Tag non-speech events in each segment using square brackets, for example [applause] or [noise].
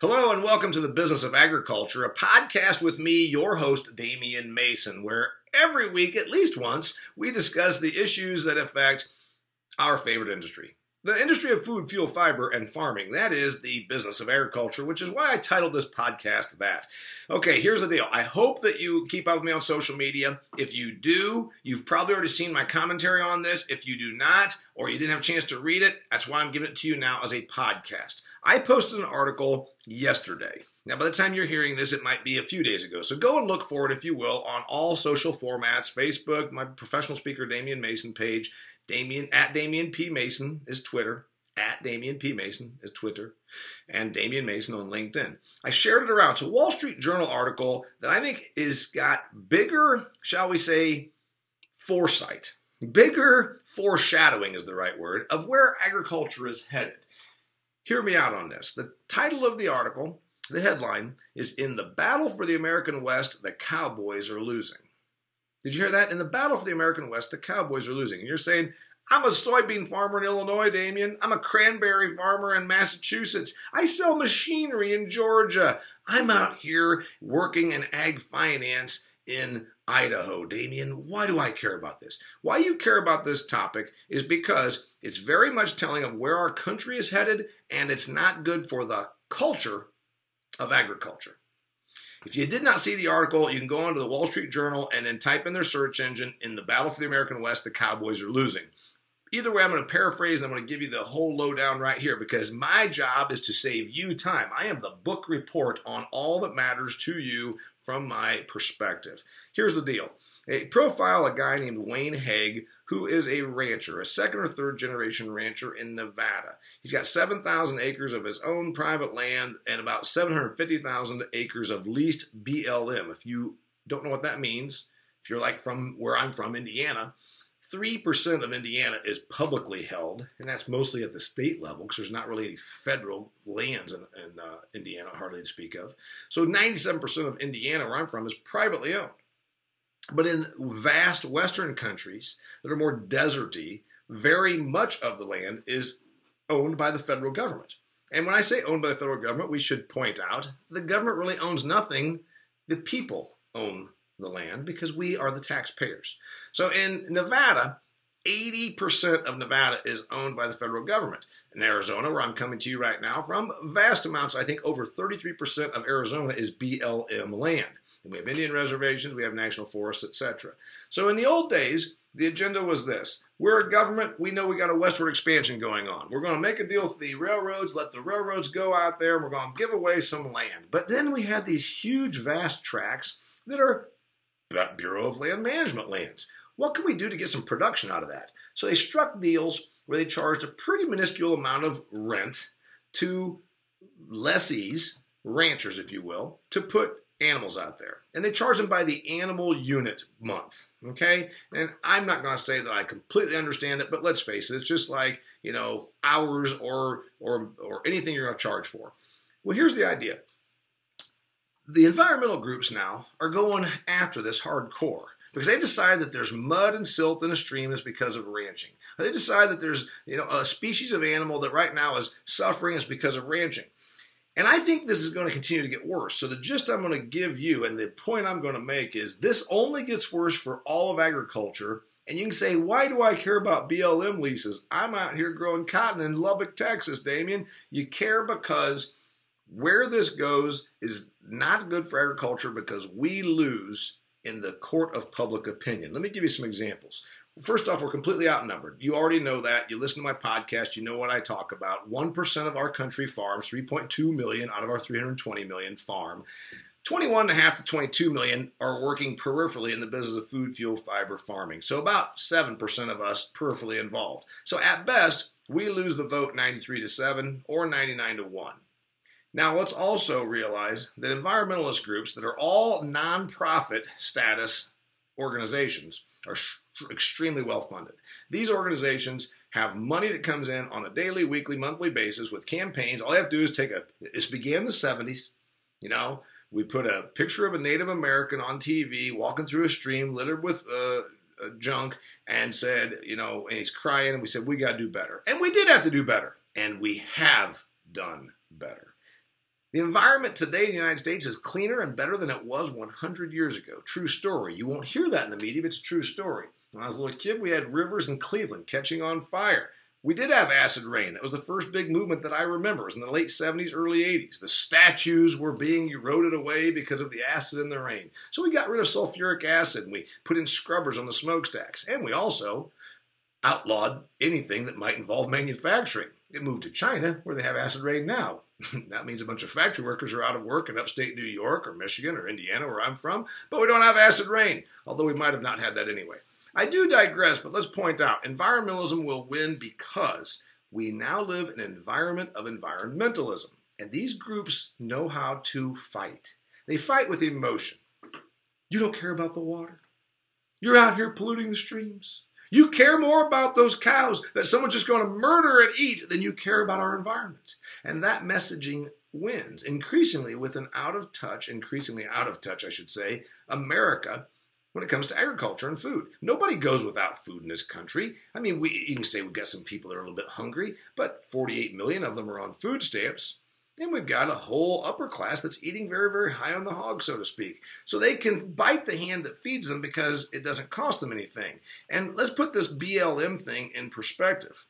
Hello and welcome to the Business of Agriculture, a podcast with me, your host, Damian Mason, where every week, at least once, we discuss the issues that affect our favorite industry. The industry of food, fuel, fiber, and farming. That is the business of agriculture, which is why I titled this podcast that. Okay, here's the deal. I hope that you keep up with me on social media. If you do, you've probably already seen my commentary on this. If you do not, or you didn't have a chance to read it, that's why I'm giving it to you now as a podcast. I posted an article yesterday. Now, by the time you're hearing this, it might be a few days ago. So go and look for it, if you will, on all social formats Facebook, my professional speaker, Damian Mason page, Damian at Damian P. Mason is Twitter, at Damian P. Mason is Twitter, and Damian Mason on LinkedIn. I shared it around. It's a Wall Street Journal article that I think is got bigger, shall we say, foresight. Bigger foreshadowing is the right word of where agriculture is headed. Hear me out on this. The title of the article, the headline, is In the Battle for the American West, the Cowboys are losing. Did you hear that? In the battle for the American West, the Cowboys are losing. And you're saying, I'm a soybean farmer in Illinois, Damian. I'm a cranberry farmer in Massachusetts. I sell machinery in Georgia. I'm out here working in ag finance in Idaho. Damian, why do I care about this? Why you care about this topic is because it's very much telling of where our country is headed, and it's not good for the culture of agriculture. If you did not see the article, you can go onto the Wall Street Journal and then type in their search engine in the battle for the American West, the Cowboys are losing. Either way, I'm going to paraphrase and I'm going to give you the whole lowdown right here because my job is to save you time. I am the book report on all that matters to you from my perspective. Here's the deal a profile a guy named Wayne Hage, who is a rancher, a second or third generation rancher in Nevada. He's got 7,000 acres of his own private land and about 750,000 acres of leased BLM. If you don't know what that means, if you're like from where I'm from, Indiana, 3% of Indiana is publicly held, and that's mostly at the state level because there's not really any federal lands in, in uh, Indiana, hardly to speak of. So 97% of Indiana, where I'm from, is privately owned. But in vast Western countries that are more deserty, very much of the land is owned by the federal government. And when I say owned by the federal government, we should point out the government really owns nothing. The people own the land because we are the taxpayers. So in Nevada, 80% of Nevada is owned by the federal government. In Arizona, where I'm coming to you right now from, vast amounts, I think over 33% of Arizona is BLM land. And we have Indian reservations, we have national forests, etc. So in the old days, the agenda was this. We're a government, we know we got a westward expansion going on. We're going to make a deal with the railroads, let the railroads go out there, and we're going to give away some land. But then we had these huge, vast tracts that are Bureau of Land Management lands. What can we do to get some production out of that? So they struck deals where they charged a pretty minuscule amount of rent to lessees, ranchers, if you will, to put animals out there. And they charge them by the animal unit month. Okay? And I'm not going to say that I completely understand it, but let's face it, it's just like, you know, hours or or or anything you're going to charge for. Well, here's the idea. The environmental groups now are going after this hardcore because they decide that there's mud and silt in a stream is because of ranching. They decide that there's you know a species of animal that right now is suffering is because of ranching. And I think this is going to continue to get worse. So the gist I'm going to give you and the point I'm going to make is this only gets worse for all of agriculture. And you can say, why do I care about BLM leases? I'm out here growing cotton in Lubbock, Texas, Damian. You care because where this goes is not good for agriculture because we lose in the court of public opinion. Let me give you some examples. First off, we're completely outnumbered. You already know that. You listen to my podcast, you know what I talk about. 1% of our country farms, 3.2 million out of our 320 million farm. 21.5 to 22 million are working peripherally in the business of food, fuel, fiber farming. So about 7% of us peripherally involved. So at best, we lose the vote 93 to 7 or 99 to 1. Now, let's also realize that environmentalist groups that are all nonprofit status organizations are extremely well funded. These organizations have money that comes in on a daily, weekly, monthly basis with campaigns. All they have to do is take a, this began in the 70s, you know, we put a picture of a Native American on TV walking through a stream littered with uh, uh, junk and said, you know, and he's crying, and we said, we got to do better. And we did have to do better, and we have done better. The environment today in the United States is cleaner and better than it was 100 years ago. True story. You won't hear that in the media, but it's a true story. When I was a little kid, we had rivers in Cleveland catching on fire. We did have acid rain. That was the first big movement that I remember. It was in the late 70s, early 80s. The statues were being eroded away because of the acid in the rain. So we got rid of sulfuric acid and we put in scrubbers on the smokestacks. And we also outlawed anything that might involve manufacturing. It moved to China, where they have acid rain now. [laughs] that means a bunch of factory workers are out of work in upstate New York or Michigan or Indiana, where I'm from, but we don't have acid rain, although we might have not had that anyway. I do digress, but let's point out environmentalism will win because we now live in an environment of environmentalism. And these groups know how to fight. They fight with emotion. You don't care about the water. You're out here polluting the streams. You care more about those cows that someone's just going to murder and eat than you care about our environment. And that messaging wins increasingly with an out of touch, increasingly out of touch, I should say, America when it comes to agriculture and food. Nobody goes without food in this country. I mean, we you can say we've got some people that are a little bit hungry, but 48 million of them are on food stamps. And we've got a whole upper class that's eating very, very high on the hog, so to speak. So they can bite the hand that feeds them because it doesn't cost them anything. And let's put this BLM thing in perspective.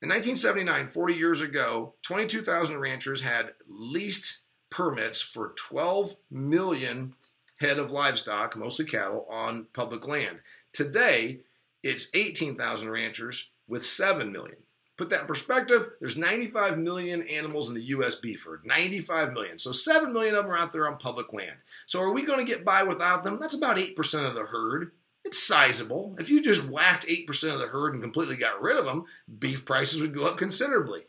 In 1979, 40 years ago, 22,000 ranchers had leased permits for 12 million head of livestock, mostly cattle, on public land. Today, it's 18,000 ranchers with 7 million. Put that in perspective, there's 95 million animals in the U.S. beef herd. 95 million. So 7 million of them are out there on public land. So are we going to get by without them? That's about 8% of the herd. It's sizable. If you just whacked 8% of the herd and completely got rid of them, beef prices would go up considerably.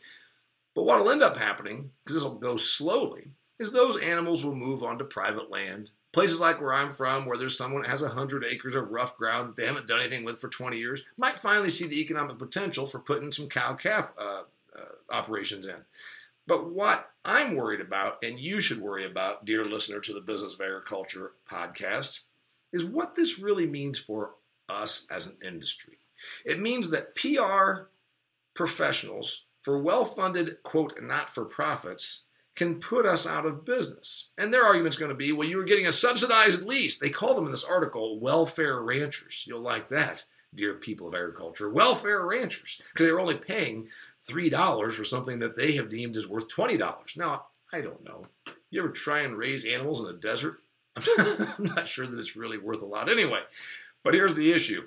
But what will end up happening, because this will go slowly, is those animals will move onto private land, Places like where I'm from, where there's someone that has 100 acres of rough ground that they haven't done anything with for 20 years, might finally see the economic potential for putting some cow calf uh, uh, operations in. But what I'm worried about, and you should worry about, dear listener to the Business of Agriculture podcast, is what this really means for us as an industry. It means that PR professionals for well funded, quote, not for profits can put us out of business. And their argument's going to be, well, you were getting a subsidized lease. They called them in this article welfare ranchers. You'll like that, dear people of agriculture. Welfare ranchers, because they were only paying $3 for something that they have deemed is worth $20. Now, I don't know. You ever try and raise animals in the desert? [laughs] I'm not sure that it's really worth a lot anyway. But here's the issue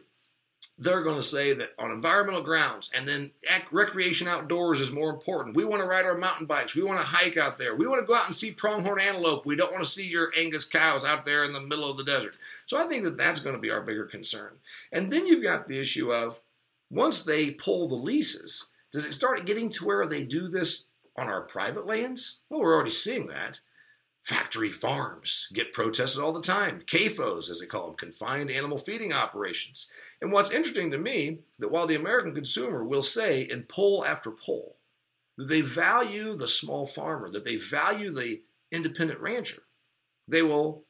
they're going to say that on environmental grounds and then recreation outdoors is more important. We want to ride our mountain bikes. We want to hike out there. We want to go out and see pronghorn antelope. We don't want to see your Angus cows out there in the middle of the desert. So I think that that's going to be our bigger concern. And then you've got the issue of once they pull the leases, does it start getting to where they do this on our private lands? Well, we're already seeing that. Factory farms get protested all the time. CAFOs, as they call them, confined animal feeding operations. And what's interesting to me, that while the American consumer will say in poll after poll that they value the small farmer, that they value the independent rancher, they will,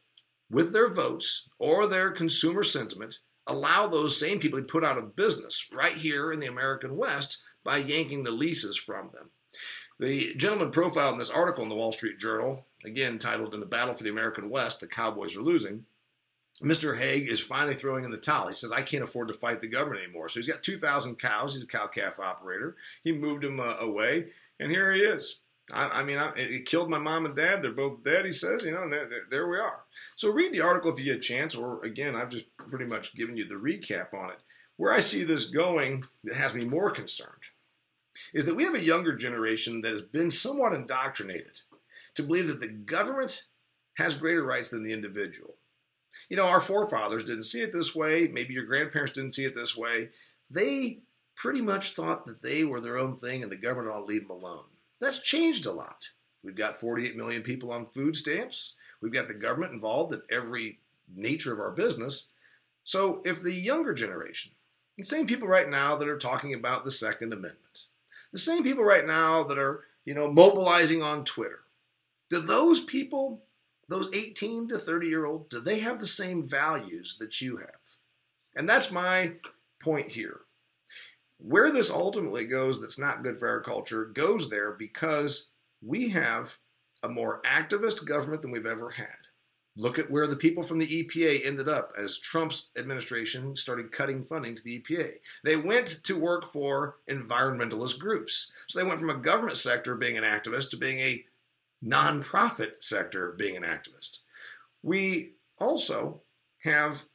with their votes or their consumer sentiment, allow those same people to put out of business right here in the American West by yanking the leases from them. The gentleman profiled in this article in the Wall Street Journal again titled In the Battle for the American West, the Cowboys are losing. Mr. Hage is finally throwing in the towel. He says, I can't afford to fight the government anymore. So he's got 2,000 cows. He's a cow calf operator. He moved them uh, away, and here he is. I, I mean, I, it killed my mom and dad. They're both dead, he says, you know, and there, there, there we are. So read the article if you get a chance, or again, I've just pretty much given you the recap on it. Where I see this going that has me more concerned is that we have a younger generation that has been somewhat indoctrinated to believe that the government has greater rights than the individual. You know, our forefathers didn't see it this way. Maybe your grandparents didn't see it this way. They pretty much thought that they were their own thing and the government ought to leave them alone. That's changed a lot. We've got 48 million people on food stamps. We've got the government involved in every nature of our business. So if the younger generation, the same people right now that are talking about the Second Amendment, the same people right now that are, you know, mobilizing on Twitter, do those people, those 18 to 30 year old, do they have the same values that you have? And that's my point here. Where this ultimately goes that's not good for our culture goes there because we have a more activist government than we've ever had. Look at where the people from the EPA ended up as Trump's administration started cutting funding to the EPA. They went to work for environmentalist groups. So they went from a government sector being an activist to being a nonprofit sector being an activist. We also have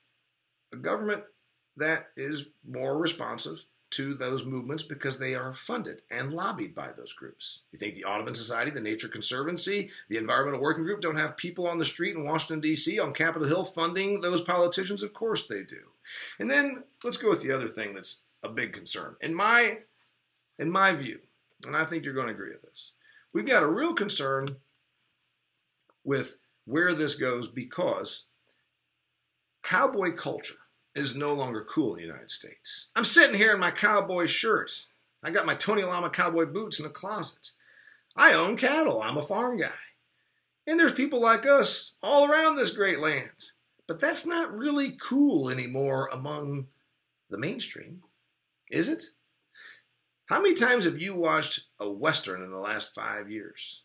a government that is more responsive to those movements because they are funded and lobbied by those groups. You think the Audubon Society, the Nature Conservancy, the Environmental Working Group don't have people on the street in Washington, D.C., on Capitol Hill funding those politicians? Of course they do. And then let's go with the other thing that's a big concern. In my, in my view, and I think you're going to agree with this, we've got a real concern with where this goes because cowboy culture is no longer cool in the United States. I'm sitting here in my cowboy shirt. I got my Tony Lama cowboy boots in the closet. I own cattle. I'm a farm guy. And there's people like us all around this great land. But that's not really cool anymore among the mainstream, is it? How many times have you watched a Western in the last five years?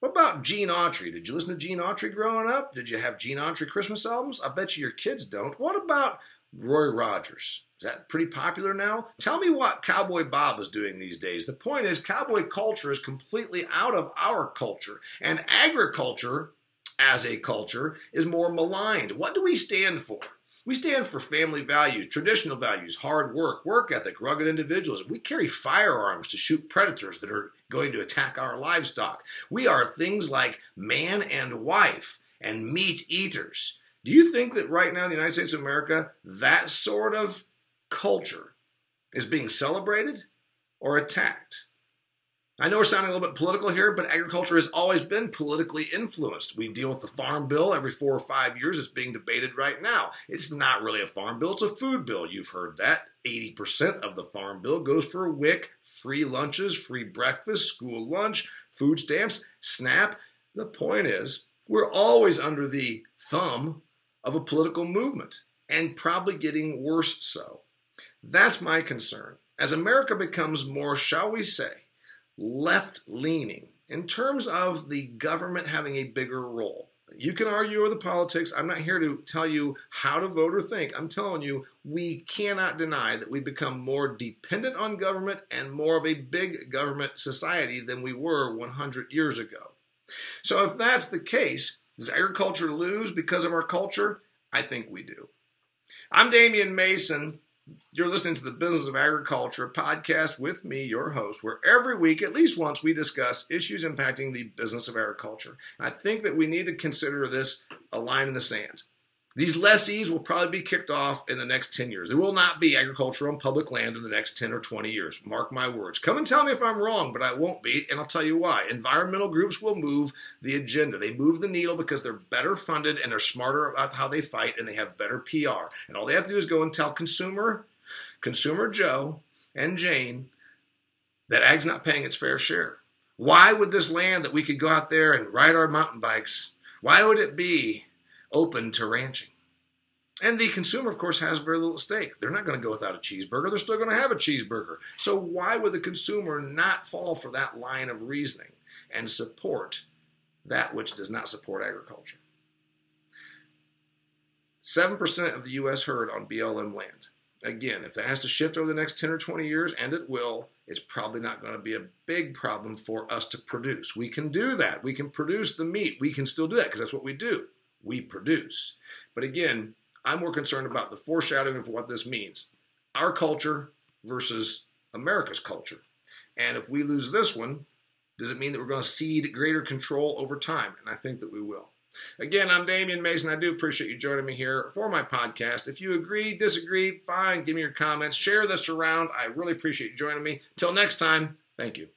What about Gene Autry? Did you listen to Gene Autry growing up? Did you have Gene Autry Christmas albums? I bet you your kids don't. What about Roy Rogers. Is that pretty popular now? Tell me what Cowboy Bob is doing these days. The point is, cowboy culture is completely out of our culture, and agriculture as a culture is more maligned. What do we stand for? We stand for family values, traditional values, hard work, work ethic, rugged individualism. We carry firearms to shoot predators that are going to attack our livestock. We are things like man and wife and meat eaters. Do you think that right now in the United States of America, that sort of culture is being celebrated or attacked? I know we're sounding a little bit political here, but agriculture has always been politically influenced. We deal with the farm bill every four or five years. It's being debated right now. It's not really a farm bill, it's a food bill. You've heard that. 80% of the farm bill goes for WIC, free lunches, free breakfast, school lunch, food stamps, SNAP. The point is, we're always under the thumb of a political movement and probably getting worse so. That's my concern. As America becomes more, shall we say, left leaning in terms of the government having a bigger role. You can argue over the politics. I'm not here to tell you how to vote or think. I'm telling you, we cannot deny that we become more dependent on government and more of a big government society than we were 100 years ago. So, if that's the case, does agriculture lose because of our culture? I think we do. I'm Damian Mason. You're listening to the Business of Agriculture podcast with me, your host, where every week, at least once, we discuss issues impacting the business of agriculture. I think that we need to consider this a line in the sand. These lessees will probably be kicked off in the next 10 years. There will not be agriculture on public land in the next 10 or 20 years. Mark my words. Come and tell me if I'm wrong, but I won't be, and I'll tell you why. Environmental groups will move the agenda. They move the needle because they're better funded and they're smarter about how they fight and they have better PR. And all they have to do is go and tell consumer, consumer Joe and Jane that ag's not paying its fair share. Why would this land that we could go out there and ride our mountain bikes, why would it be open to ranching. And the consumer, of course, has very little stake. They're not going to go without a cheeseburger. They're still going to have a cheeseburger. So, why would the consumer not fall for that line of reasoning and support that which does not support agriculture? 7% of the U.S. herd on BLM land. Again, if that has to shift over the next 10 or 20 years, and it will, it's probably not going to be a big problem for us to produce. We can do that. We can produce the meat. We can still do that because that's what we do we produce. But again, I'm more concerned about the foreshadowing of what this means our culture versus America's culture. And if we lose this one, does it mean that we're going to cede greater control over time? And I think that we will. Again, I'm Damian Mason. I do appreciate you joining me here for my podcast. If you agree, disagree, fine, give me your comments, share this around. I really appreciate you joining me. Till next time, thank you.